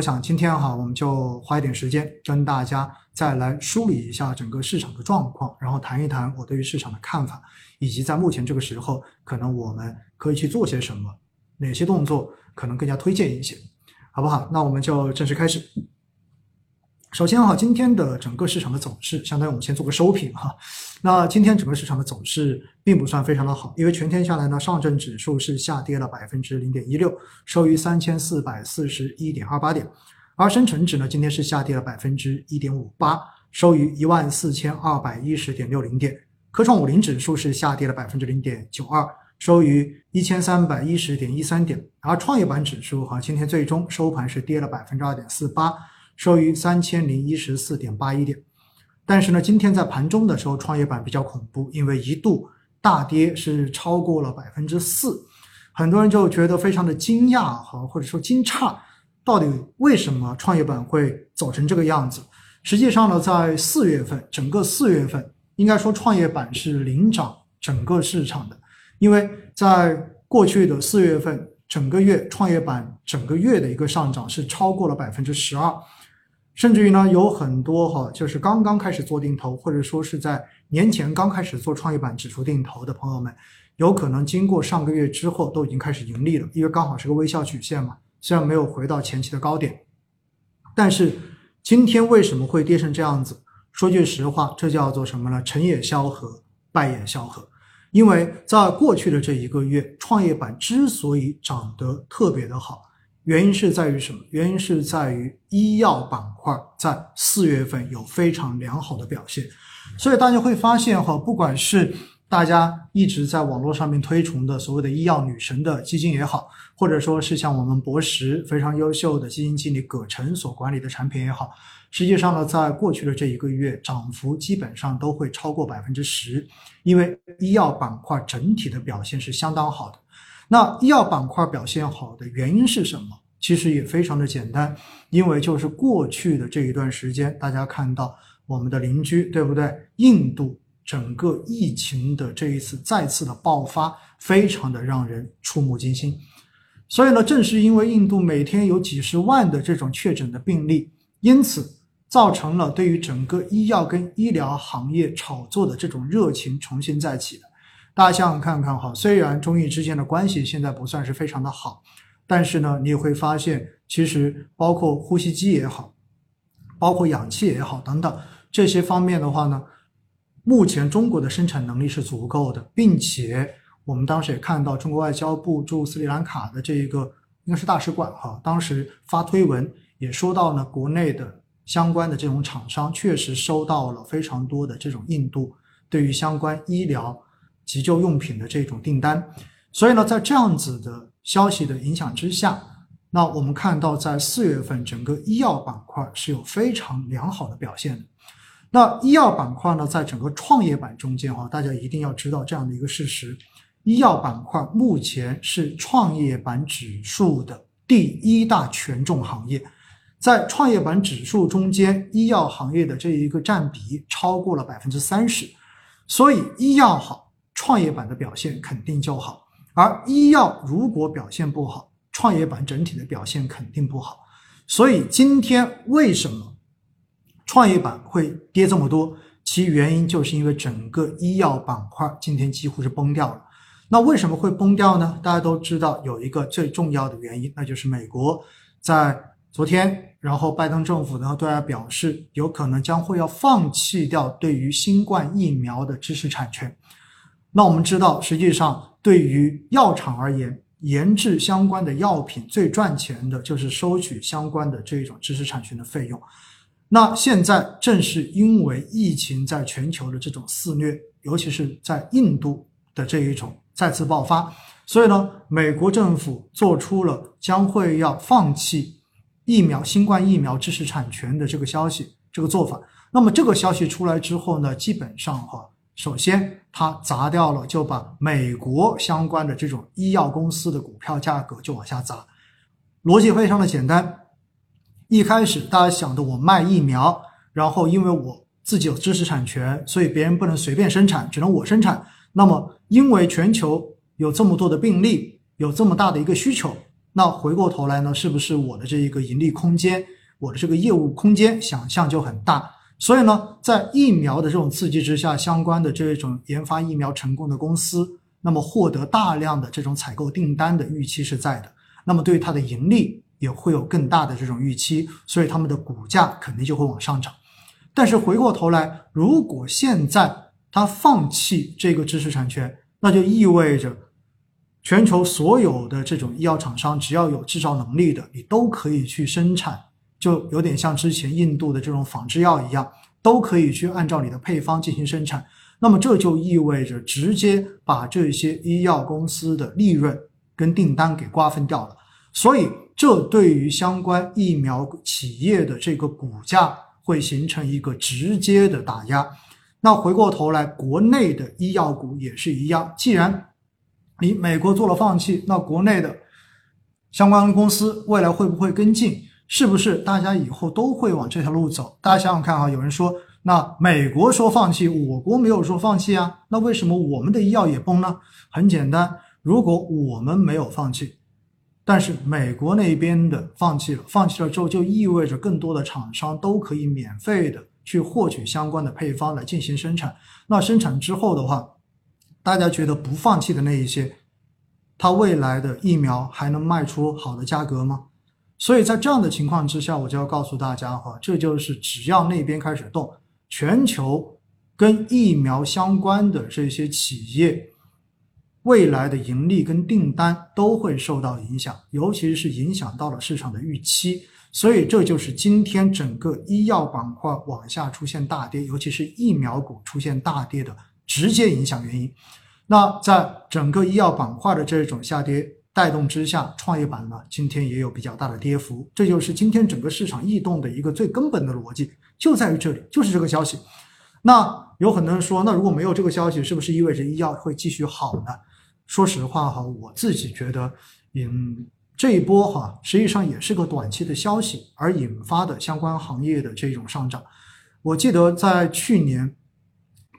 我想今天哈，我们就花一点时间跟大家再来梳理一下整个市场的状况，然后谈一谈我对于市场的看法，以及在目前这个时候，可能我们可以去做些什么，哪些动作可能更加推荐一些，好不好？那我们就正式开始。首先哈，今天的整个市场的走势，相当于我们先做个收评哈。那今天整个市场的走势并不算非常的好，因为全天下来呢，上证指数是下跌了百分之零点一六，收于三千四百四十一点二八点，而深成指呢，今天是下跌了百分之一点五八，收于一万四千二百一十点六零点。科创五零指数是下跌了百分之零点九二，收于一千三百一十点一三点，而创业板指数哈，今天最终收盘是跌了百分之二点四八。收于三千零一十四点八一点，但是呢，今天在盘中的时候，创业板比较恐怖，因为一度大跌是超过了百分之四，很多人就觉得非常的惊讶哈，或者说惊诧，到底为什么创业板会走成这个样子？实际上呢，在四月份，整个四月份应该说创业板是领涨整个市场的，因为在过去的四月份整个月，创业板整个月的一个上涨是超过了百分之十二。甚至于呢，有很多哈，就是刚刚开始做定投，或者说是在年前刚开始做创业板指数定投的朋友们，有可能经过上个月之后都已经开始盈利了，因为刚好是个微笑曲线嘛，虽然没有回到前期的高点，但是今天为什么会跌成这样子？说句实话，这叫做什么呢？成也萧何，败也萧何。因为在过去的这一个月，创业板之所以涨得特别的好。原因是在于什么？原因是在于医药板块在四月份有非常良好的表现，所以大家会发现哈，不管是大家一直在网络上面推崇的所谓的医药女神的基金也好，或者说是像我们博时非常优秀的基金经理葛晨所管理的产品也好，实际上呢，在过去的这一个月，涨幅基本上都会超过百分之十，因为医药板块整体的表现是相当好的。那医药板块表现好的原因是什么？其实也非常的简单，因为就是过去的这一段时间，大家看到我们的邻居，对不对？印度整个疫情的这一次再次的爆发，非常的让人触目惊心。所以呢，正是因为印度每天有几十万的这种确诊的病例，因此造成了对于整个医药跟医疗行业炒作的这种热情重新再起的。大家想想看看哈，虽然中印之间的关系现在不算是非常的好，但是呢，你也会发现，其实包括呼吸机也好，包括氧气也好等等这些方面的话呢，目前中国的生产能力是足够的，并且我们当时也看到中国外交部驻斯里兰卡的这一个应该是大使馆哈，当时发推文也说到呢，国内的相关的这种厂商确实收到了非常多的这种印度对于相关医疗。急救用品的这种订单，所以呢，在这样子的消息的影响之下，那我们看到在四月份整个医药板块是有非常良好的表现的。那医药板块呢，在整个创业板中间哈，大家一定要知道这样的一个事实：医药板块目前是创业板指数的第一大权重行业，在创业板指数中间，医药行业的这一个占比超过了百分之三十，所以医药好。创业板的表现肯定就好，而医药如果表现不好，创业板整体的表现肯定不好。所以今天为什么创业板会跌这么多？其原因就是因为整个医药板块今天几乎是崩掉了。那为什么会崩掉呢？大家都知道有一个最重要的原因，那就是美国在昨天，然后拜登政府呢对外表示，有可能将会要放弃掉对于新冠疫苗的知识产权。那我们知道，实际上对于药厂而言，研制相关的药品最赚钱的就是收取相关的这一种知识产权的费用。那现在正是因为疫情在全球的这种肆虐，尤其是在印度的这一种再次爆发，所以呢，美国政府做出了将会要放弃疫苗、新冠疫苗知识产权的这个消息，这个做法。那么这个消息出来之后呢，基本上哈。首先，它砸掉了，就把美国相关的这种医药公司的股票价格就往下砸。逻辑非常的简单，一开始大家想的，我卖疫苗，然后因为我自己有知识产权，所以别人不能随便生产，只能我生产。那么，因为全球有这么多的病例，有这么大的一个需求，那回过头来呢，是不是我的这一个盈利空间，我的这个业务空间想象就很大？所以呢，在疫苗的这种刺激之下，相关的这种研发疫苗成功的公司，那么获得大量的这种采购订单的预期是在的，那么对它的盈利也会有更大的这种预期，所以他们的股价肯定就会往上涨。但是回过头来，如果现在他放弃这个知识产权，那就意味着。全球所有的这种医药厂商，只要有制造能力的，你都可以去生产，就有点像之前印度的这种仿制药一样，都可以去按照你的配方进行生产。那么这就意味着直接把这些医药公司的利润跟订单给瓜分掉了。所以这对于相关疫苗企业的这个股价会形成一个直接的打压。那回过头来，国内的医药股也是一样，既然你美国做了放弃，那国内的相关公司未来会不会跟进？是不是大家以后都会往这条路走？大家想想看哈，有人说，那美国说放弃，我国没有说放弃啊，那为什么我们的医药也崩呢？很简单，如果我们没有放弃，但是美国那边的放弃了，放弃了之后，就意味着更多的厂商都可以免费的去获取相关的配方来进行生产。那生产之后的话，大家觉得不放弃的那一些，它未来的疫苗还能卖出好的价格吗？所以在这样的情况之下，我就要告诉大家哈，这就是只要那边开始动，全球跟疫苗相关的这些企业未来的盈利跟订单都会受到影响，尤其是影响到了市场的预期。所以这就是今天整个医药板块往下出现大跌，尤其是疫苗股出现大跌的。直接影响原因，那在整个医药板块的这种下跌带动之下，创业板呢今天也有比较大的跌幅，这就是今天整个市场异动的一个最根本的逻辑，就在于这里，就是这个消息。那有很多人说，那如果没有这个消息，是不是意味着医药会继续好呢？说实话哈，我自己觉得，嗯，这一波哈，实际上也是个短期的消息而引发的相关行业的这种上涨。我记得在去年。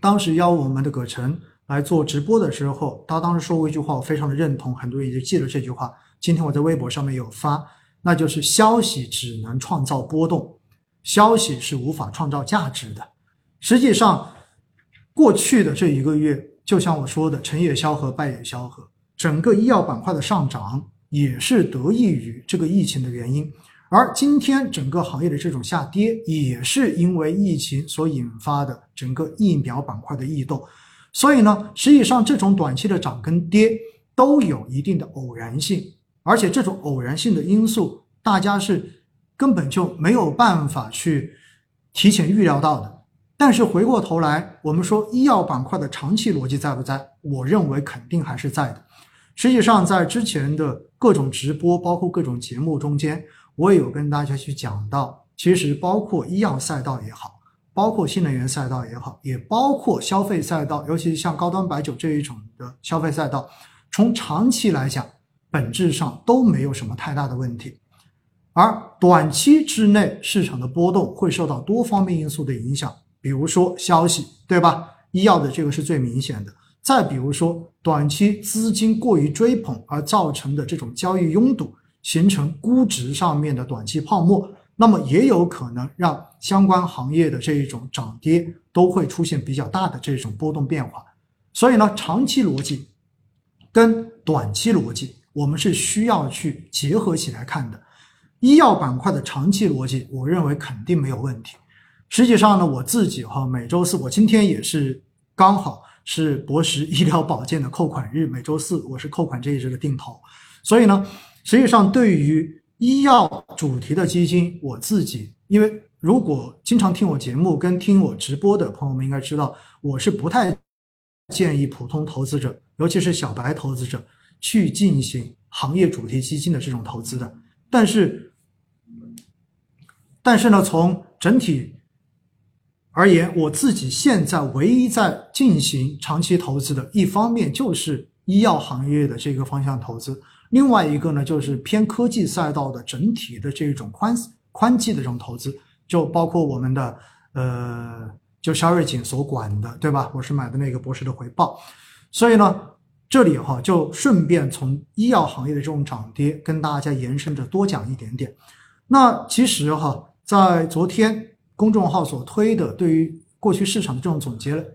当时邀我们的葛晨来做直播的时候，他当时说过一句话，我非常的认同，很多人也就记了这句话。今天我在微博上面有发，那就是消息只能创造波动，消息是无法创造价值的。实际上，过去的这一个月，就像我说的，成也萧何，败也萧何，整个医药板块的上涨也是得益于这个疫情的原因。而今天整个行业的这种下跌，也是因为疫情所引发的整个疫苗板块的异动。所以呢，实际上这种短期的涨跟跌都有一定的偶然性，而且这种偶然性的因素，大家是根本就没有办法去提前预料到的。但是回过头来，我们说医药板块的长期逻辑在不在？我认为肯定还是在的。实际上，在之前的各种直播，包括各种节目中间。我也有跟大家去讲到，其实包括医药赛道也好，包括新能源赛道也好，也包括消费赛道，尤其是像高端白酒这一种的消费赛道，从长期来讲，本质上都没有什么太大的问题。而短期之内市场的波动会受到多方面因素的影响，比如说消息，对吧？医药的这个是最明显的。再比如说短期资金过于追捧而造成的这种交易拥堵。形成估值上面的短期泡沫，那么也有可能让相关行业的这一种涨跌都会出现比较大的这种波动变化。所以呢，长期逻辑跟短期逻辑，我们是需要去结合起来看的。医药板块的长期逻辑，我认为肯定没有问题。实际上呢，我自己哈每周四，我今天也是刚好是博时医疗保健的扣款日，每周四我是扣款这一日的定投，所以呢。实际上，对于医药主题的基金，我自己，因为如果经常听我节目跟听我直播的朋友们应该知道，我是不太建议普通投资者，尤其是小白投资者去进行行业主题基金的这种投资的。但是，但是呢，从整体而言，我自己现在唯一在进行长期投资的一方面，就是医药行业的这个方向投资。另外一个呢，就是偏科技赛道的整体的这种宽宽基的这种投资，就包括我们的呃，就肖瑞锦所管的，对吧？我是买的那个博士的回报，所以呢，这里哈就顺便从医药行业的这种涨跌跟大家延伸着多讲一点点。那其实哈，在昨天公众号所推的对于过去市场的这种总结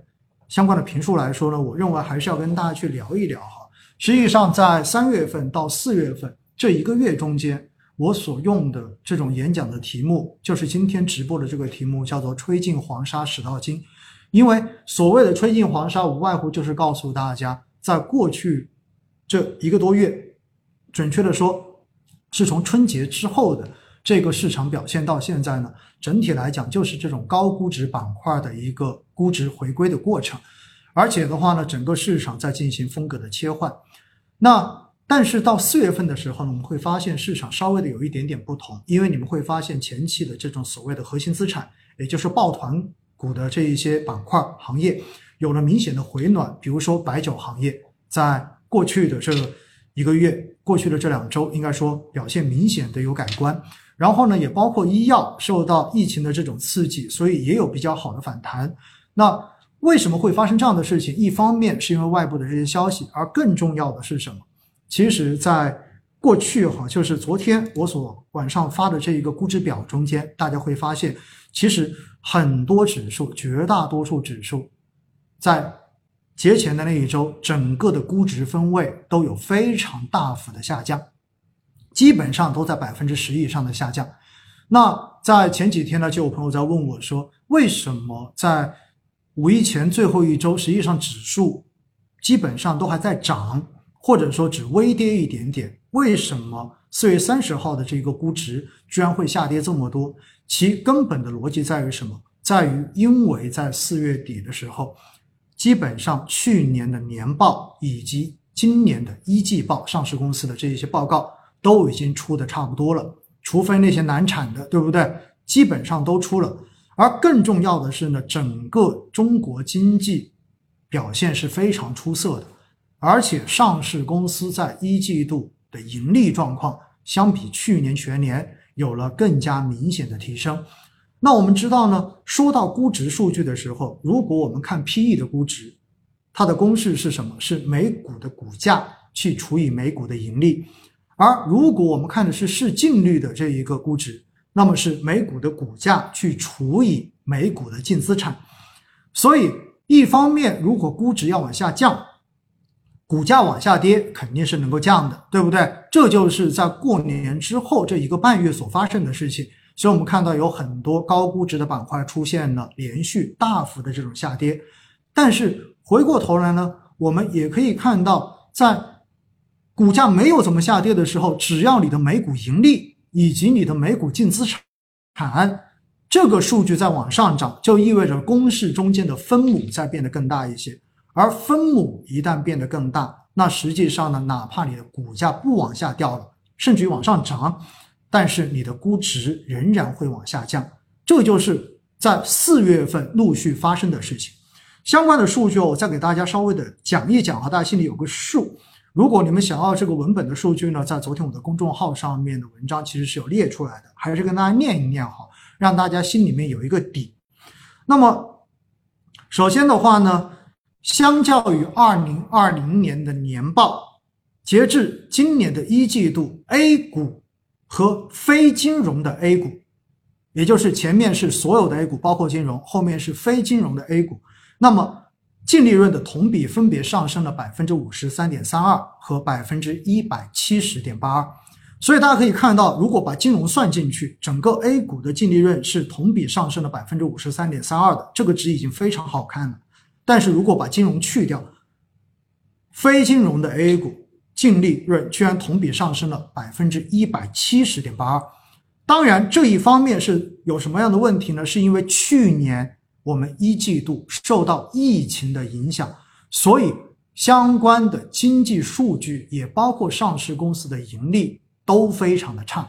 相关的评述来说呢，我认为还是要跟大家去聊一聊哈。实际上，在三月份到四月份这一个月中间，我所用的这种演讲的题目，就是今天直播的这个题目，叫做“吹进黄沙始到金”。因为所谓的“吹进黄沙”，无外乎就是告诉大家。在过去这一个多月，准确的说，是从春节之后的这个市场表现到现在呢，整体来讲就是这种高估值板块的一个估值回归的过程，而且的话呢，整个市场在进行风格的切换。那但是到四月份的时候呢，我们会发现市场稍微的有一点点不同，因为你们会发现前期的这种所谓的核心资产，也就是抱团股的这一些板块行业。有了明显的回暖，比如说白酒行业，在过去的这一个月、过去的这两周，应该说表现明显的有改观。然后呢，也包括医药受到疫情的这种刺激，所以也有比较好的反弹。那为什么会发生这样的事情？一方面是因为外部的这些消息，而更重要的是什么？其实，在过去哈，就是昨天我所晚上发的这一个估值表中间，大家会发现，其实很多指数，绝大多数指数。在节前的那一周，整个的估值分位都有非常大幅的下降，基本上都在百分之十以上的下降。那在前几天呢，就有朋友在问我说，为什么在五一前最后一周，实际上指数基本上都还在涨，或者说只微跌一点点？为什么四月三十号的这个估值居然会下跌这么多？其根本的逻辑在于什么？在于因为在四月底的时候。基本上去年的年报以及今年的一季报，上市公司的这一些报告都已经出的差不多了，除非那些难产的，对不对？基本上都出了。而更重要的是呢，整个中国经济表现是非常出色的，而且上市公司在一季度的盈利状况相比去年全年有了更加明显的提升。那我们知道呢，说到估值数据的时候，如果我们看 P/E 的估值，它的公式是什么？是每股的股价去除以每股的盈利。而如果我们看的是市净率的这一个估值，那么是每股的股价去除以每股的净资产。所以，一方面，如果估值要往下降，股价往下跌肯定是能够降的，对不对？这就是在过年之后这一个半月所发生的事情。所以，我们看到有很多高估值的板块出现了连续大幅的这种下跌。但是回过头来呢，我们也可以看到，在股价没有怎么下跌的时候，只要你的每股盈利以及你的每股净资产这个数据在往上涨，就意味着公式中间的分母在变得更大一些。而分母一旦变得更大，那实际上呢，哪怕你的股价不往下掉了，甚至于往上涨。但是你的估值仍然会往下降，这就是在四月份陆续发生的事情。相关的数据我再给大家稍微的讲一讲哈，大家心里有个数。如果你们想要这个文本的数据呢，在昨天我的公众号上面的文章其实是有列出来的，还是跟大家念一念哈，让大家心里面有一个底。那么首先的话呢，相较于二零二零年的年报，截至今年的一季度 A 股。和非金融的 A 股，也就是前面是所有的 A 股，包括金融，后面是非金融的 A 股，那么净利润的同比分别上升了百分之五十三点三二和百分之一百七十点八二。所以大家可以看到，如果把金融算进去，整个 A 股的净利润是同比上升了百分之五十三点三二的，这个值已经非常好看了。但是如果把金融去掉，非金融的 A 股。净利润居然同比上升了百分之一百七十点八二，当然这一方面是有什么样的问题呢？是因为去年我们一季度受到疫情的影响，所以相关的经济数据也包括上市公司的盈利都非常的差，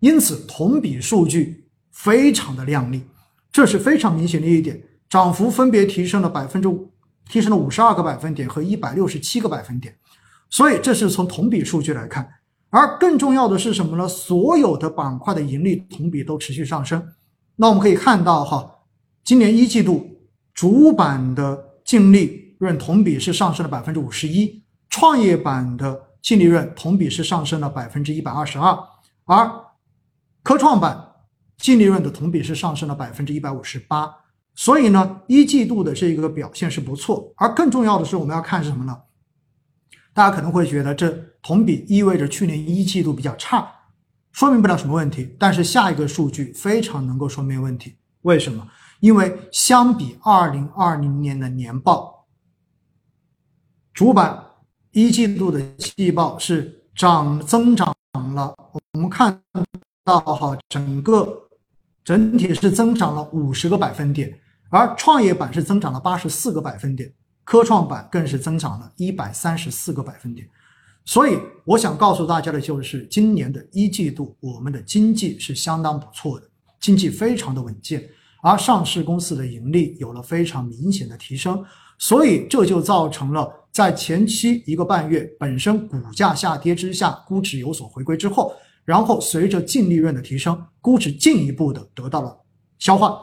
因此同比数据非常的靓丽，这是非常明显的一点，涨幅分别提升了百分之五提升了五十二个百分点和一百六十七个百分点。所以这是从同比数据来看，而更重要的是什么呢？所有的板块的盈利同比都持续上升。那我们可以看到，哈，今年一季度主板的净利润同比是上升了百分之五十一，创业板的净利润同比是上升了百分之一百二十二，而科创板净利润的同比是上升了百分之一百五十八。所以呢，一季度的这个表现是不错。而更重要的是，我们要看什么呢？大家可能会觉得这同比意味着去年一季度比较差，说明不了什么问题。但是下一个数据非常能够说明问题。为什么？因为相比二零二零年的年报，主板一季度的季报是涨增长了。我们看到哈，整个整体是增长了五十个百分点，而创业板是增长了八十四个百分点。科创板更是增长了一百三十四个百分点，所以我想告诉大家的就是，今年的一季度我们的经济是相当不错的，经济非常的稳健，而上市公司的盈利有了非常明显的提升，所以这就造成了在前期一个半月本身股价下跌之下，估值有所回归之后，然后随着净利润的提升，估值进一步的得到了消化。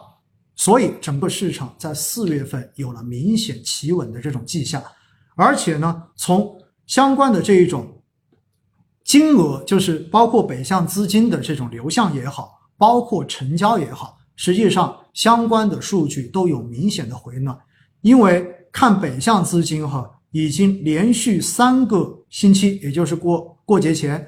所以整个市场在四月份有了明显企稳的这种迹象，而且呢，从相关的这一种金额，就是包括北向资金的这种流向也好，包括成交也好，实际上相关的数据都有明显的回暖。因为看北向资金哈，已经连续三个星期，也就是过过节前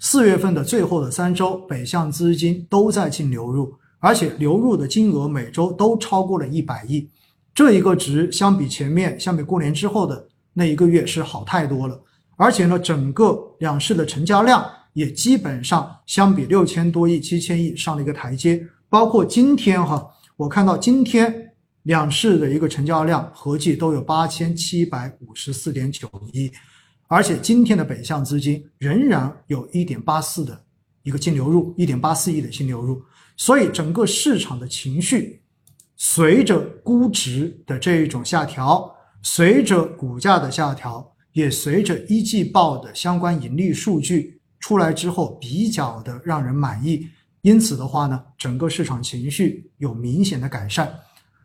四月份的最后的三周，北向资金都在净流入。而且流入的金额每周都超过了一百亿，这一个值相比前面，相比过年之后的那一个月是好太多了。而且呢，整个两市的成交量也基本上相比六千多亿、七千亿上了一个台阶。包括今天哈，我看到今天两市的一个成交量合计都有八千七百五十四点九亿，而且今天的北向资金仍然有一点八四的一个净流入，一点八四亿的净流入。所以，整个市场的情绪随着估值的这一种下调，随着股价的下调，也随着一季报的相关盈利数据出来之后比较的让人满意，因此的话呢，整个市场情绪有明显的改善。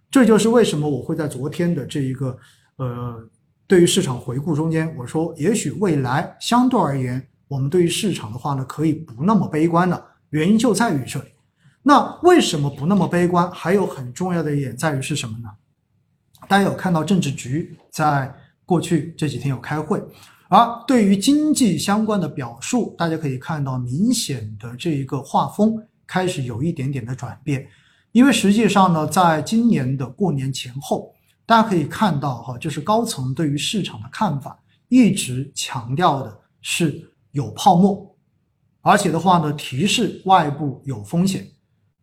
这就是为什么我会在昨天的这一个呃对于市场回顾中间，我说也许未来相对而言，我们对于市场的话呢，可以不那么悲观了。原因就在于这里。那为什么不那么悲观？还有很重要的一点在于是什么呢？大家有看到政治局在过去这几天有开会，而对于经济相关的表述，大家可以看到明显的这一个画风开始有一点点的转变。因为实际上呢，在今年的过年前后，大家可以看到哈，就是高层对于市场的看法一直强调的是有泡沫，而且的话呢，提示外部有风险。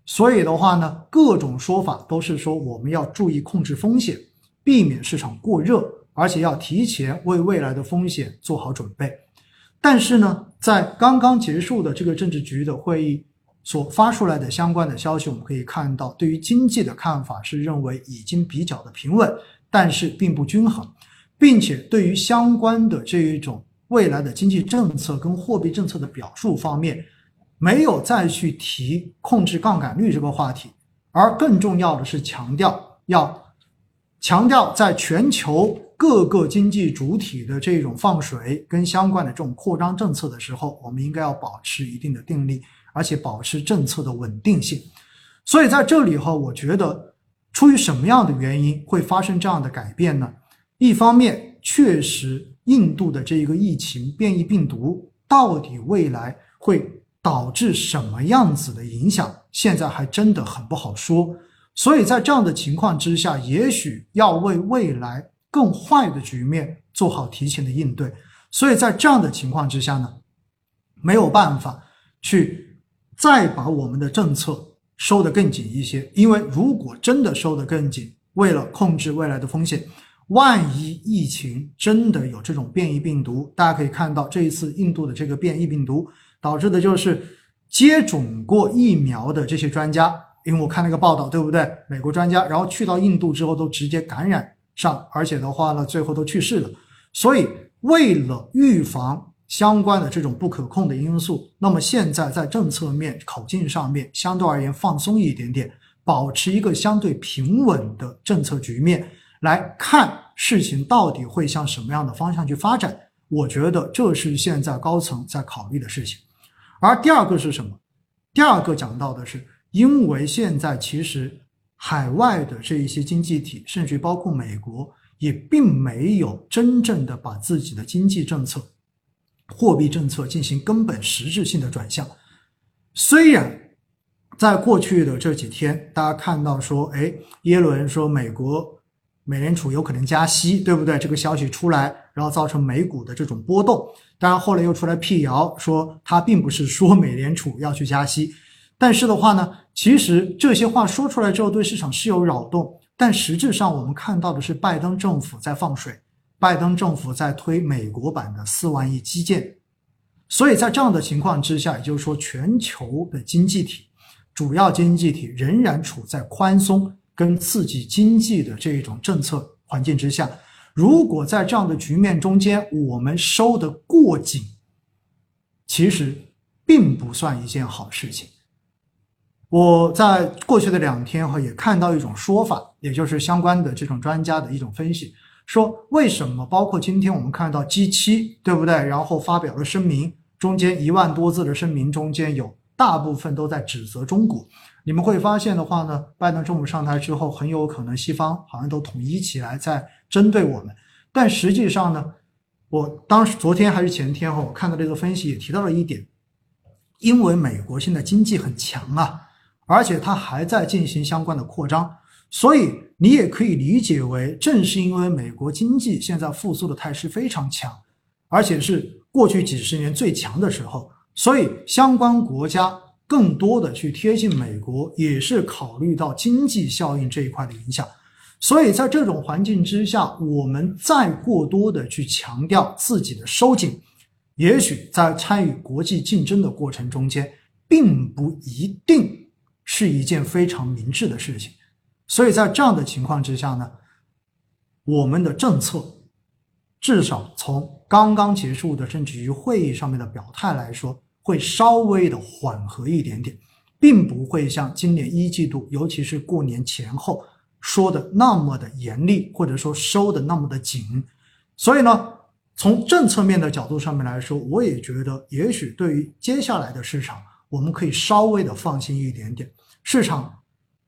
所以的话呢，各种说法都是说我们要注意控制风险，避免市场过热，而且要提前为未来的风险做好准备。但是呢，在刚刚结束的这个政治局的会议所发出来的相关的消息，我们可以看到，对于经济的看法是认为已经比较的平稳，但是并不均衡，并且对于相关的这一种未来的经济政策跟货币政策的表述方面。没有再去提控制杠杆率这个话题，而更重要的是强调要强调在全球各个经济主体的这种放水跟相关的这种扩张政策的时候，我们应该要保持一定的定力，而且保持政策的稳定性。所以在这里哈，我觉得出于什么样的原因会发生这样的改变呢？一方面，确实印度的这一个疫情变异病毒到底未来会。导致什么样子的影响，现在还真的很不好说。所以在这样的情况之下，也许要为未来更坏的局面做好提前的应对。所以在这样的情况之下呢，没有办法去再把我们的政策收得更紧一些。因为如果真的收得更紧，为了控制未来的风险，万一疫情真的有这种变异病毒，大家可以看到这一次印度的这个变异病毒。导致的就是接种过疫苗的这些专家，因为我看那个报道，对不对？美国专家，然后去到印度之后都直接感染上，而且的话呢，最后都去世了。所以为了预防相关的这种不可控的因素，那么现在在政策面口径上面相对而言放松一点点，保持一个相对平稳的政策局面来看事情到底会向什么样的方向去发展。我觉得这是现在高层在考虑的事情。而第二个是什么？第二个讲到的是，因为现在其实海外的这一些经济体，甚至包括美国，也并没有真正的把自己的经济政策、货币政策进行根本实质性的转向。虽然在过去的这几天，大家看到说，哎，耶伦说美国美联储有可能加息，对不对？这个消息出来，然后造成美股的这种波动。当然后来又出来辟谣，说他并不是说美联储要去加息。但是的话呢，其实这些话说出来之后，对市场是有扰动。但实质上，我们看到的是拜登政府在放水，拜登政府在推美国版的四万亿基建。所以在这样的情况之下，也就是说，全球的经济体。主要经济体仍然处在宽松跟刺激经济的这一种政策环境之下，如果在这样的局面中间我们收得过紧，其实并不算一件好事情。我在过去的两天哈也看到一种说法，也就是相关的这种专家的一种分析，说为什么包括今天我们看到 G 七对不对？然后发表了声明，中间一万多字的声明中间有。大部分都在指责中国，你们会发现的话呢，拜登政府上台之后，很有可能西方好像都统一起来在针对我们。但实际上呢，我当时昨天还是前天哈，我看到这个分析也提到了一点，因为美国现在经济很强啊，而且它还在进行相关的扩张，所以你也可以理解为，正是因为美国经济现在复苏的态势非常强，而且是过去几十年最强的时候。所以，相关国家更多的去贴近美国，也是考虑到经济效应这一块的影响。所以在这种环境之下，我们再过多的去强调自己的收紧，也许在参与国际竞争的过程中间，并不一定是一件非常明智的事情。所以在这样的情况之下呢，我们的政策至少从刚刚结束的政治局会议上面的表态来说。会稍微的缓和一点点，并不会像今年一季度，尤其是过年前后说的那么的严厉，或者说收的那么的紧。所以呢，从政策面的角度上面来说，我也觉得，也许对于接下来的市场，我们可以稍微的放心一点点。市场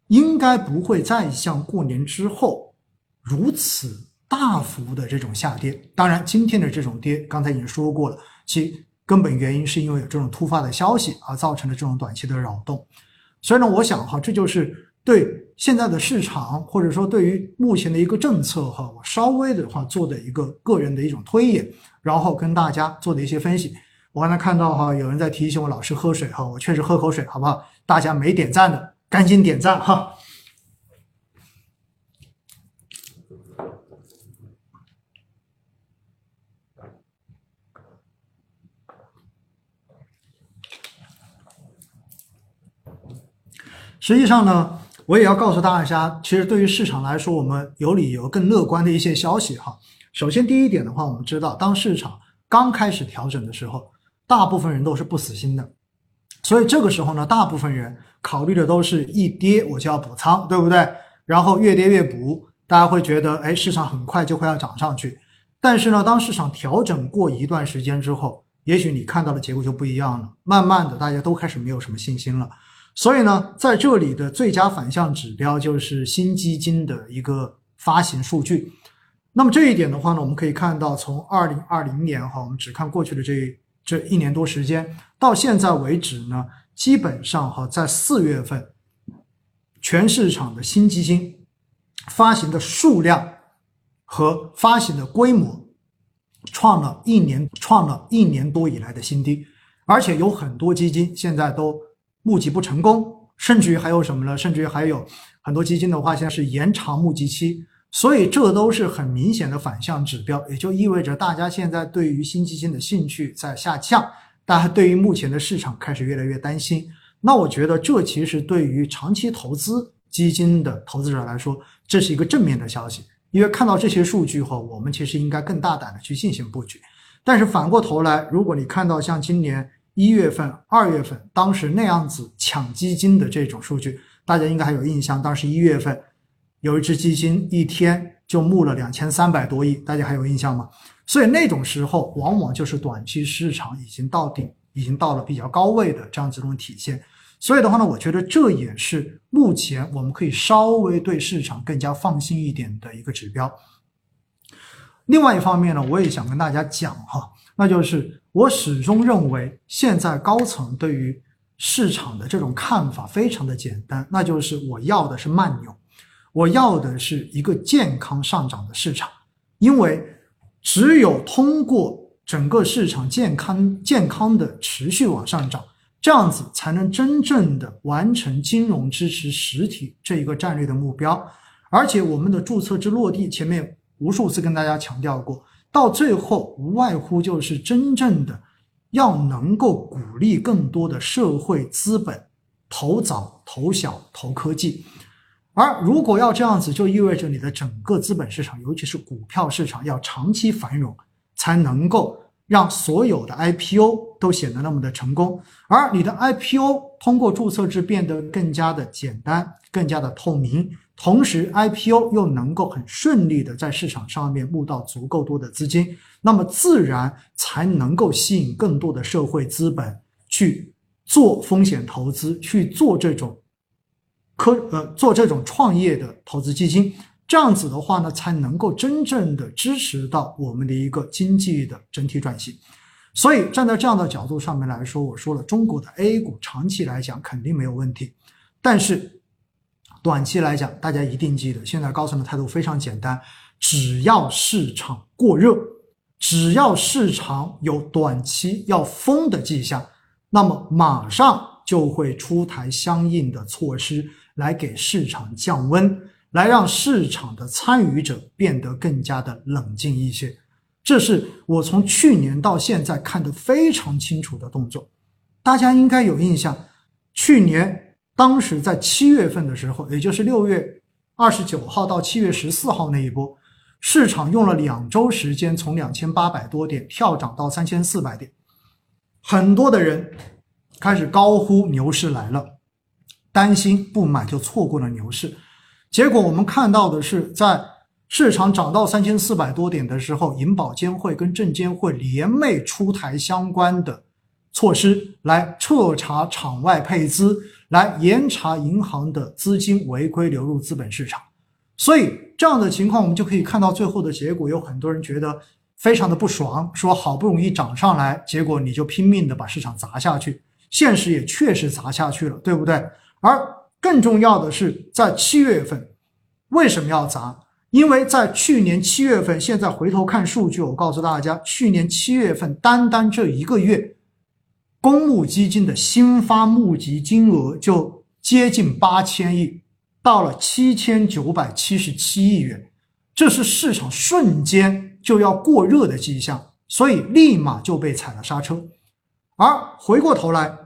应该不会再像过年之后如此大幅的这种下跌。当然，今天的这种跌，刚才已经说过了，其。根本原因是因为有这种突发的消息而造成的这种短期的扰动，所以呢，我想哈，这就是对现在的市场或者说对于目前的一个政策哈，我稍微的话做的一个个人的一种推演，然后跟大家做的一些分析。我刚才看到哈，有人在提醒我老师喝水哈，我确实喝口水好不好？大家没点赞的赶紧点赞哈。实际上呢，我也要告诉大家，其实对于市场来说，我们有理由更乐观的一些消息哈。首先，第一点的话，我们知道，当市场刚开始调整的时候，大部分人都是不死心的，所以这个时候呢，大部分人考虑的都是一跌我就要补仓，对不对？然后越跌越补，大家会觉得，哎，市场很快就会要涨上去。但是呢，当市场调整过一段时间之后，也许你看到的结果就不一样了。慢慢的，大家都开始没有什么信心了。所以呢，在这里的最佳反向指标就是新基金的一个发行数据。那么这一点的话呢，我们可以看到，从二零二零年哈，我们只看过去的这这一年多时间，到现在为止呢，基本上哈，在四月份，全市场的新基金发行的数量和发行的规模，创了一年创了一年多以来的新低，而且有很多基金现在都。募集不成功，甚至于还有什么呢？甚至于还有很多基金的话，现在是延长募集期，所以这都是很明显的反向指标，也就意味着大家现在对于新基金的兴趣在下降，大家对于目前的市场开始越来越担心。那我觉得这其实对于长期投资基金的投资者来说，这是一个正面的消息，因为看到这些数据后，我们其实应该更大胆的去进行布局。但是反过头来，如果你看到像今年。一月份、二月份，当时那样子抢基金的这种数据，大家应该还有印象。当时一月份，有一只基金一天就募了两千三百多亿，大家还有印象吗？所以那种时候，往往就是短期市场已经到顶，已经到了比较高位的这样子一种体现。所以的话呢，我觉得这也是目前我们可以稍微对市场更加放心一点的一个指标。另外一方面呢，我也想跟大家讲哈，那就是我始终认为，现在高层对于市场的这种看法非常的简单，那就是我要的是慢牛，我要的是一个健康上涨的市场，因为只有通过整个市场健康健康的持续往上涨。这样子才能真正的完成金融支持实体这一个战略的目标，而且我们的注册制落地，前面无数次跟大家强调过，到最后无外乎就是真正的要能够鼓励更多的社会资本投早、投小、投科技，而如果要这样子，就意味着你的整个资本市场，尤其是股票市场要长期繁荣，才能够。让所有的 IPO 都显得那么的成功，而你的 IPO 通过注册制变得更加的简单、更加的透明，同时 IPO 又能够很顺利的在市场上面募到足够多的资金，那么自然才能够吸引更多的社会资本去做风险投资，去做这种科呃做这种创业的投资基金。这样子的话呢，才能够真正的支持到我们的一个经济的整体转型。所以站在这样的角度上面来说，我说了，中国的 A 股长期来讲肯定没有问题，但是短期来讲，大家一定记得，现在高层的态度非常简单，只要市场过热，只要市场有短期要疯的迹象，那么马上就会出台相应的措施来给市场降温。来让市场的参与者变得更加的冷静一些，这是我从去年到现在看得非常清楚的动作。大家应该有印象，去年当时在七月份的时候，也就是六月二十九号到七月十四号那一波，市场用了两周时间从两千八百多点跳涨到三千四百点，很多的人开始高呼牛市来了，担心不买就错过了牛市。结果我们看到的是，在市场涨到三千四百多点的时候，银保监会跟证监会联袂出台相关的措施，来彻查场外配资，来严查银行的资金违规流入资本市场。所以这样的情况，我们就可以看到最后的结果，有很多人觉得非常的不爽，说好不容易涨上来，结果你就拼命的把市场砸下去，现实也确实砸下去了，对不对？而更重要的是，在七月份，为什么要砸？因为在去年七月份，现在回头看数据，我告诉大家，去年七月份单单这一个月，公募基金的新发募集金额就接近八千亿，到了七千九百七十七亿元，这是市场瞬间就要过热的迹象，所以立马就被踩了刹车。而回过头来，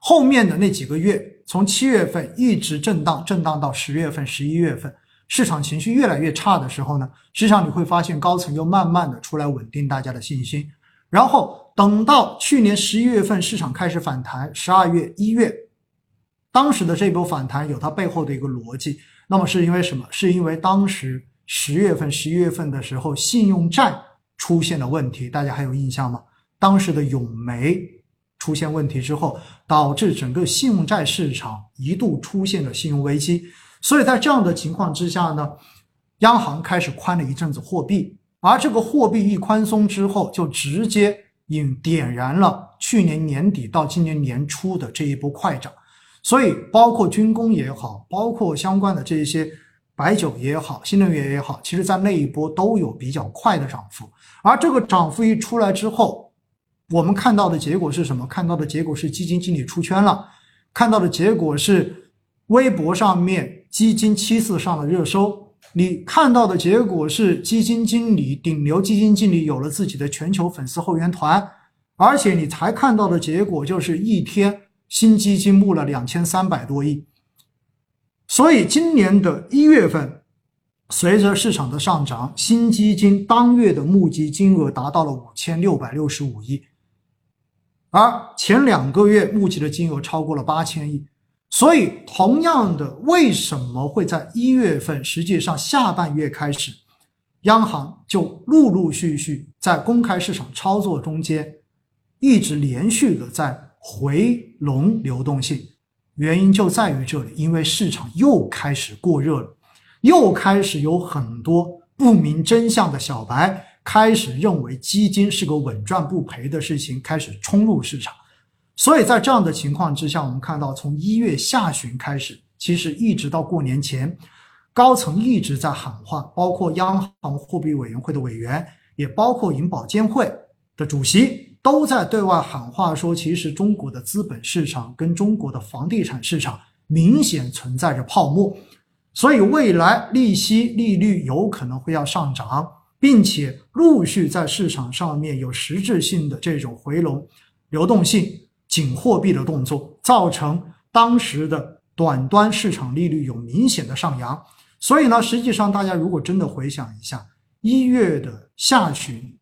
后面的那几个月。从七月份一直震荡，震荡到十月份、十一月份，市场情绪越来越差的时候呢，实际上你会发现高层又慢慢的出来稳定大家的信心。然后等到去年十一月份市场开始反弹，十二月、一月，当时的这波反弹有它背后的一个逻辑。那么是因为什么？是因为当时十月份、十一月份的时候，信用债出现了问题，大家还有印象吗？当时的永煤。出现问题之后，导致整个信用债市场一度出现了信用危机。所以在这样的情况之下呢，央行开始宽了一阵子货币，而这个货币一宽松之后，就直接引点燃了去年年底到今年年初的这一波快涨。所以，包括军工也好，包括相关的这些白酒也好，新能源也好，其实在那一波都有比较快的涨幅。而这个涨幅一出来之后，我们看到的结果是什么？看到的结果是基金经理出圈了，看到的结果是微博上面基金七次上了热搜，你看到的结果是基金经理顶流基金经理有了自己的全球粉丝后援团，而且你才看到的结果就是一天新基金募了两千三百多亿，所以今年的一月份，随着市场的上涨，新基金当月的募集金额达到了五千六百六十五亿。而前两个月募集的金额超过了八千亿，所以，同样的，为什么会在一月份，实际上下半月开始，央行就陆陆续续在公开市场操作中间，一直连续的在回笼流动性？原因就在于这里，因为市场又开始过热了，又开始有很多不明真相的小白开始认为基金是个稳赚不赔的事情，开始冲入市场。所以在这样的情况之下，我们看到从一月下旬开始，其实一直到过年前，高层一直在喊话，包括央行货币委员会的委员，也包括银保监会的主席，都在对外喊话说，其实中国的资本市场跟中国的房地产市场明显存在着泡沫，所以未来利息利率有可能会要上涨，并且陆续在市场上面有实质性的这种回笼流动性。紧货币的动作造成当时的短端市场利率有明显的上扬，所以呢，实际上大家如果真的回想一下，一月的下旬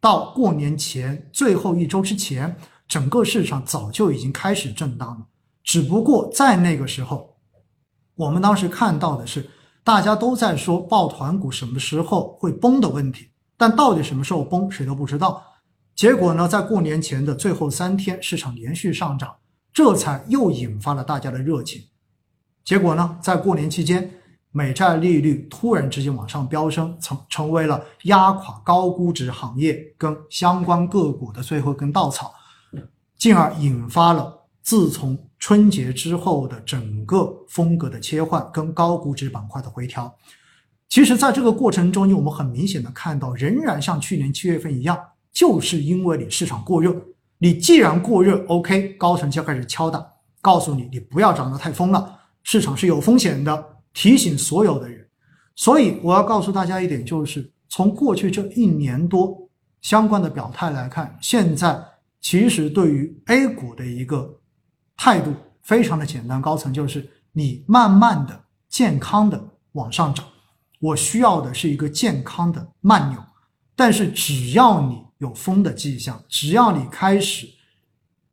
到过年前最后一周之前，整个市场早就已经开始震荡了。只不过在那个时候，我们当时看到的是大家都在说抱团股什么时候会崩的问题，但到底什么时候崩，谁都不知道。结果呢，在过年前的最后三天，市场连续上涨，这才又引发了大家的热情。结果呢，在过年期间，美债利率突然之间往上飙升，成成为了压垮高估值行业跟相关个股的最后一根稻草，进而引发了自从春节之后的整个风格的切换跟高估值板块的回调。其实，在这个过程中，我们很明显的看到，仍然像去年七月份一样。就是因为你市场过热，你既然过热，OK，高层就开始敲打，告诉你你不要涨得太疯了，市场是有风险的，提醒所有的人。所以我要告诉大家一点，就是从过去这一年多相关的表态来看，现在其实对于 A 股的一个态度非常的简单，高层就是你慢慢的、健康的往上涨，我需要的是一个健康的慢牛，但是只要你。有疯的迹象，只要你开始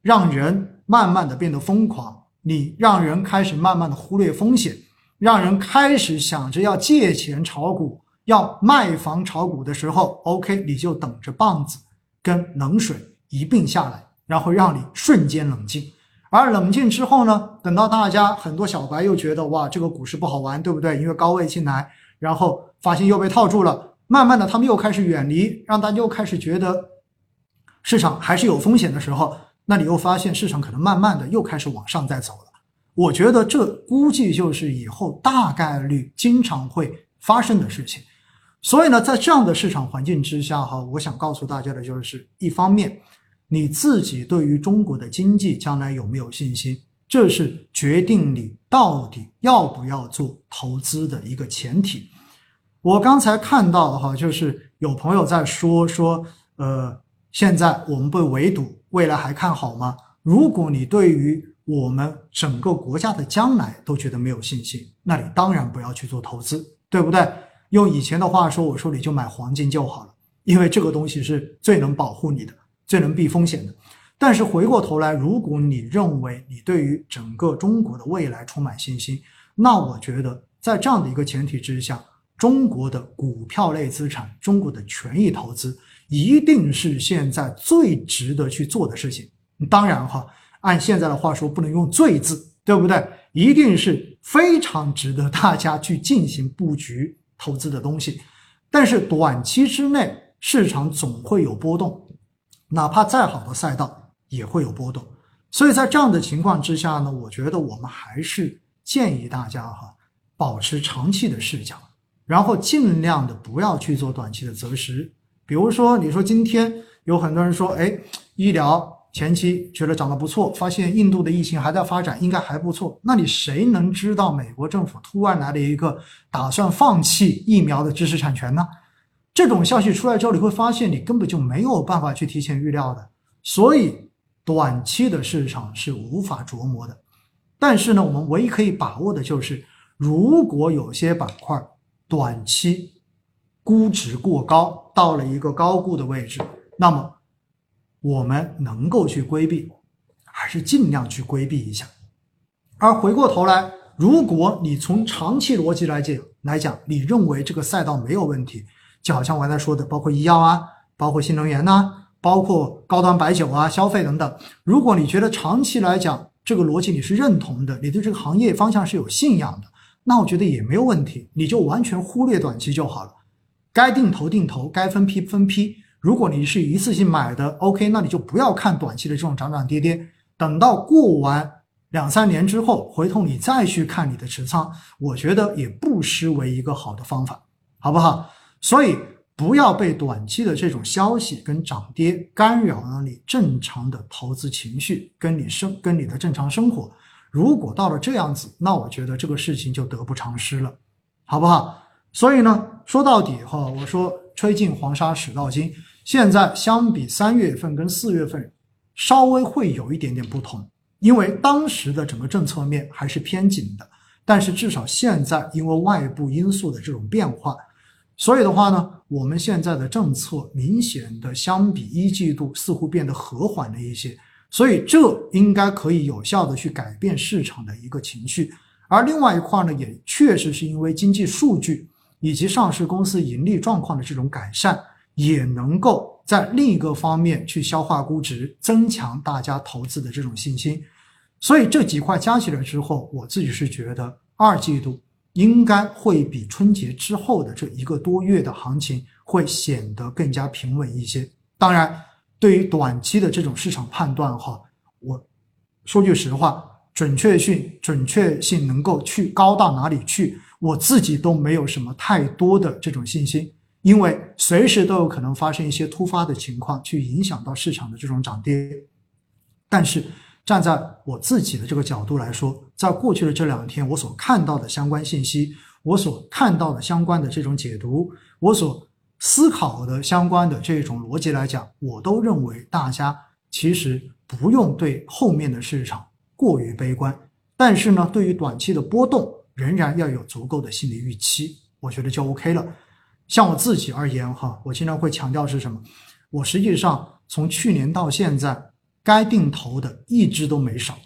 让人慢慢的变得疯狂，你让人开始慢慢的忽略风险，让人开始想着要借钱炒股、要卖房炒股的时候，OK，你就等着棒子跟冷水一并下来，然后让你瞬间冷静。而冷静之后呢，等到大家很多小白又觉得哇，这个股市不好玩，对不对？因为高位进来，然后发现又被套住了。慢慢的，他们又开始远离，让大家又开始觉得市场还是有风险的时候，那你又发现市场可能慢慢的又开始往上再走了。我觉得这估计就是以后大概率经常会发生的事情。所以呢，在这样的市场环境之下，哈，我想告诉大家的就是，一方面你自己对于中国的经济将来有没有信心，这是决定你到底要不要做投资的一个前提。我刚才看到哈，就是有朋友在说说，呃，现在我们被围堵，未来还看好吗？如果你对于我们整个国家的将来都觉得没有信心，那你当然不要去做投资，对不对？用以前的话说，我说你就买黄金就好了，因为这个东西是最能保护你的，最能避风险的。但是回过头来，如果你认为你对于整个中国的未来充满信心，那我觉得在这样的一个前提之下。中国的股票类资产，中国的权益投资，一定是现在最值得去做的事情。当然哈，按现在的话说，不能用“最”字，对不对？一定是非常值得大家去进行布局投资的东西。但是短期之内，市场总会有波动，哪怕再好的赛道也会有波动。所以在这样的情况之下呢，我觉得我们还是建议大家哈，保持长期的视角。然后尽量的不要去做短期的择时，比如说你说今天有很多人说，哎，医疗前期觉得涨得不错，发现印度的疫情还在发展，应该还不错。那你谁能知道美国政府突然来了一个打算放弃疫苗的知识产权呢？这种消息出来之后，你会发现你根本就没有办法去提前预料的。所以短期的市场是无法琢磨的。但是呢，我们唯一可以把握的就是，如果有些板块。短期估值过高，到了一个高估的位置，那么我们能够去规避，还是尽量去规避一下。而回过头来，如果你从长期逻辑来讲来讲，你认为这个赛道没有问题，就好像我刚才说的，包括医药啊，包括新能源呐，包括高端白酒啊、消费等等。如果你觉得长期来讲这个逻辑你是认同的，你对这个行业方向是有信仰的，那我觉得也没有问题，你就完全忽略短期就好了。该定投定投，该分批分批。如果你是一次性买的，OK，那你就不要看短期的这种涨涨跌跌，等到过完两三年之后，回头你再去看你的持仓，我觉得也不失为一个好的方法，好不好？所以不要被短期的这种消息跟涨跌干扰了你正常的投资情绪，跟你生跟你的正常生活。如果到了这样子，那我觉得这个事情就得不偿失了，好不好？所以呢，说到底哈，我说吹尽黄沙始到金。现在相比三月份跟四月份，稍微会有一点点不同，因为当时的整个政策面还是偏紧的，但是至少现在因为外部因素的这种变化，所以的话呢，我们现在的政策明显的相比一季度似乎变得和缓了一些，所以这应该可以有效的去改变市场的一个情绪，而另外一块呢，也确实是因为经济数据以及上市公司盈利状况的这种改善。也能够在另一个方面去消化估值，增强大家投资的这种信心。所以这几块加起来之后，我自己是觉得二季度应该会比春节之后的这一个多月的行情会显得更加平稳一些。当然，对于短期的这种市场判断哈，我说句实话，准确性准确性能够去高到哪里去，我自己都没有什么太多的这种信心。因为随时都有可能发生一些突发的情况，去影响到市场的这种涨跌。但是站在我自己的这个角度来说，在过去的这两天，我所看到的相关信息，我所看到的相关的这种解读，我所思考的相关的这种逻辑来讲，我都认为大家其实不用对后面的市场过于悲观。但是呢，对于短期的波动，仍然要有足够的心理预期，我觉得就 OK 了。像我自己而言，哈，我经常会强调是什么？我实际上从去年到现在，该定投的一直都没少，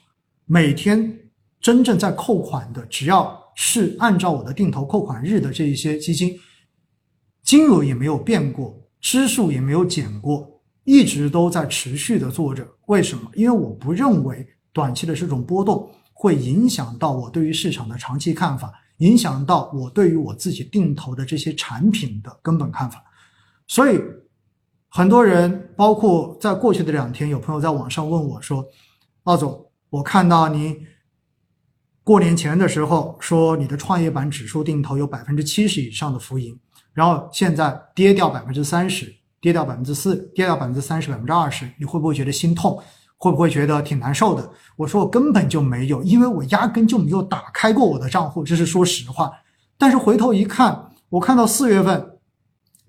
每天真正在扣款的，只要是按照我的定投扣款日的这一些基金，金额也没有变过，支数也没有减过，一直都在持续的做着。为什么？因为我不认为短期的这种波动会影响到我对于市场的长期看法。影响到我对于我自己定投的这些产品的根本看法，所以很多人，包括在过去的两天，有朋友在网上问我说：“奥总，我看到您过年前的时候说你的创业板指数定投有百分之七十以上的浮盈，然后现在跌掉百分之三十，跌掉百分之四，跌掉百分之三十，百分之二十，你会不会觉得心痛？”会不会觉得挺难受的？我说我根本就没有，因为我压根就没有打开过我的账户，这是说实话。但是回头一看，我看到四月份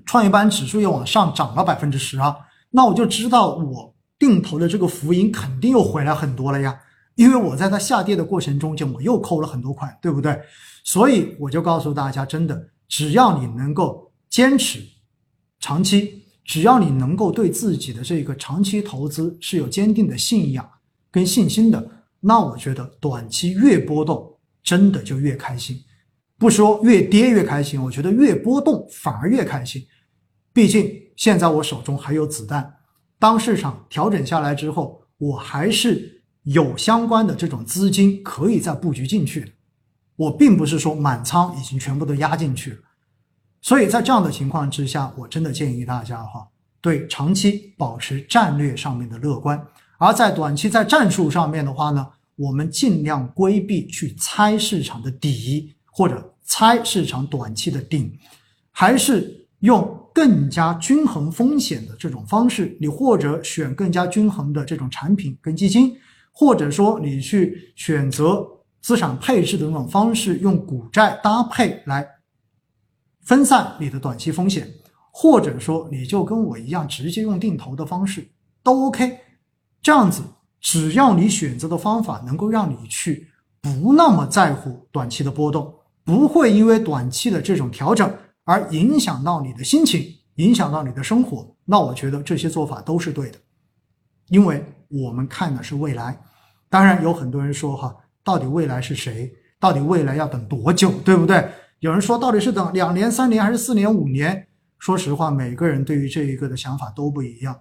创业板指数又往上涨了百分之十啊，那我就知道我定投的这个浮盈肯定又回来很多了呀。因为我在它下跌的过程中间，我又扣了很多款，对不对？所以我就告诉大家，真的，只要你能够坚持长期。只要你能够对自己的这个长期投资是有坚定的信仰跟信心的，那我觉得短期越波动真的就越开心。不说越跌越开心，我觉得越波动反而越开心。毕竟现在我手中还有子弹，当市场调整下来之后，我还是有相关的这种资金可以再布局进去。我并不是说满仓已经全部都压进去了。所以在这样的情况之下，我真的建议大家哈，对长期保持战略上面的乐观，而在短期在战术上面的话呢，我们尽量规避去猜市场的底或者猜市场短期的顶，还是用更加均衡风险的这种方式，你或者选更加均衡的这种产品跟基金，或者说你去选择资产配置的这种方式，用股债搭配来。分散你的短期风险，或者说你就跟我一样，直接用定投的方式都 OK。这样子，只要你选择的方法能够让你去不那么在乎短期的波动，不会因为短期的这种调整而影响到你的心情，影响到你的生活，那我觉得这些做法都是对的。因为我们看的是未来。当然，有很多人说哈，到底未来是谁？到底未来要等多久？对不对？有人说到底是等两年、三年还是四年、五年？说实话，每个人对于这一个的想法都不一样。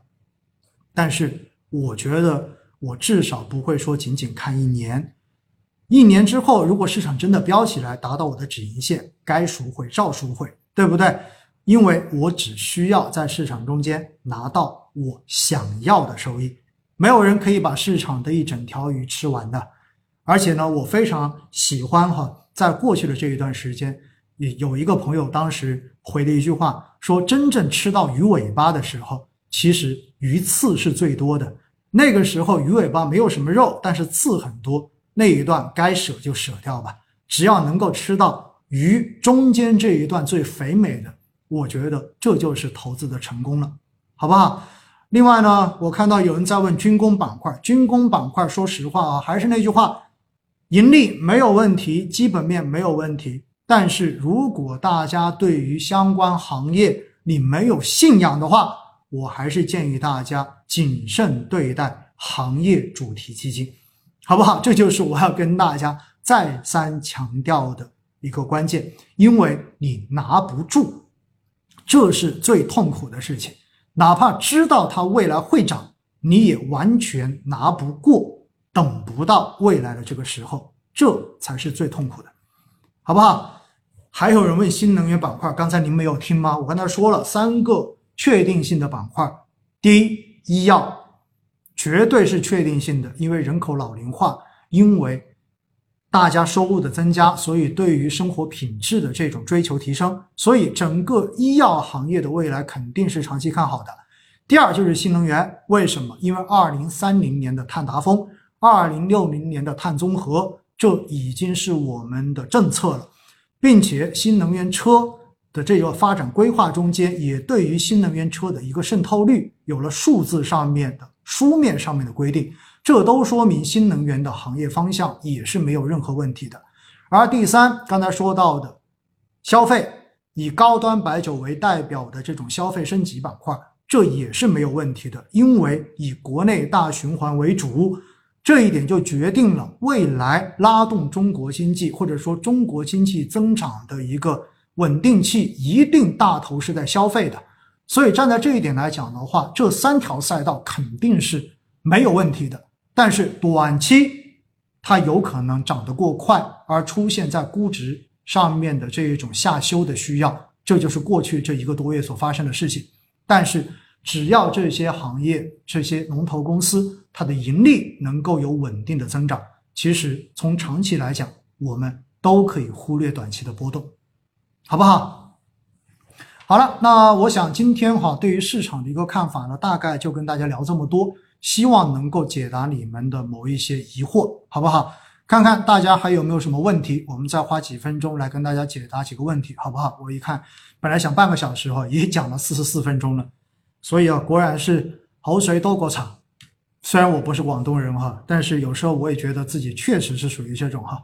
但是我觉得，我至少不会说仅仅看一年。一年之后，如果市场真的飙起来，达到我的止盈线，该赎回照赎回，对不对？因为我只需要在市场中间拿到我想要的收益。没有人可以把市场的一整条鱼吃完的。而且呢，我非常喜欢哈，在过去的这一段时间。有一个朋友当时回了一句话，说：“真正吃到鱼尾巴的时候，其实鱼刺是最多的。那个时候鱼尾巴没有什么肉，但是刺很多，那一段该舍就舍掉吧。只要能够吃到鱼中间这一段最肥美的，我觉得这就是投资的成功了，好不好？另外呢，我看到有人在问军工板块，军工板块，说实话啊，还是那句话，盈利没有问题，基本面没有问题。”但是如果大家对于相关行业你没有信仰的话，我还是建议大家谨慎对待行业主题基金，好不好？这就是我要跟大家再三强调的一个关键，因为你拿不住，这是最痛苦的事情。哪怕知道它未来会涨，你也完全拿不过，等不到未来的这个时候，这才是最痛苦的，好不好？还有人问新能源板块，刚才您没有听吗？我刚才说了三个确定性的板块，第一，医药，绝对是确定性的，因为人口老龄化，因为大家收入的增加，所以对于生活品质的这种追求提升，所以整个医药行业的未来肯定是长期看好的。第二就是新能源，为什么？因为二零三零年的碳达峰，二零六零年的碳中和，这已经是我们的政策了。并且新能源车的这个发展规划中间，也对于新能源车的一个渗透率有了数字上面的书面上面的规定，这都说明新能源的行业方向也是没有任何问题的。而第三，刚才说到的消费，以高端白酒为代表的这种消费升级板块，这也是没有问题的，因为以国内大循环为主。这一点就决定了未来拉动中国经济，或者说中国经济增长的一个稳定器，一定大头是在消费的。所以站在这一点来讲的话，这三条赛道肯定是没有问题的。但是短期它有可能涨得过快，而出现在估值上面的这一种下修的需要，这就是过去这一个多月所发生的事情。但是。只要这些行业、这些龙头公司，它的盈利能够有稳定的增长，其实从长期来讲，我们都可以忽略短期的波动，好不好？好了，那我想今天哈，对于市场的一个看法呢，大概就跟大家聊这么多，希望能够解答你们的某一些疑惑，好不好？看看大家还有没有什么问题，我们再花几分钟来跟大家解答几个问题，好不好？我一看，本来想半个小时哈，也讲了四十四分钟了。所以啊，果然是口水多过茶。虽然我不是广东人哈，但是有时候我也觉得自己确实是属于这种哈。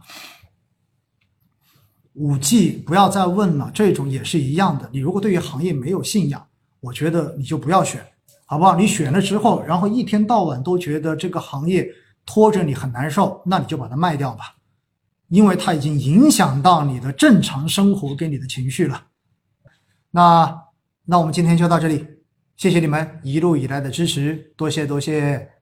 五 G 不要再问了，这种也是一样的。你如果对于行业没有信仰，我觉得你就不要选，好不好？你选了之后，然后一天到晚都觉得这个行业拖着你很难受，那你就把它卖掉吧，因为它已经影响到你的正常生活跟你的情绪了。那那我们今天就到这里。谢谢你们一路以来的支持，多谢多谢。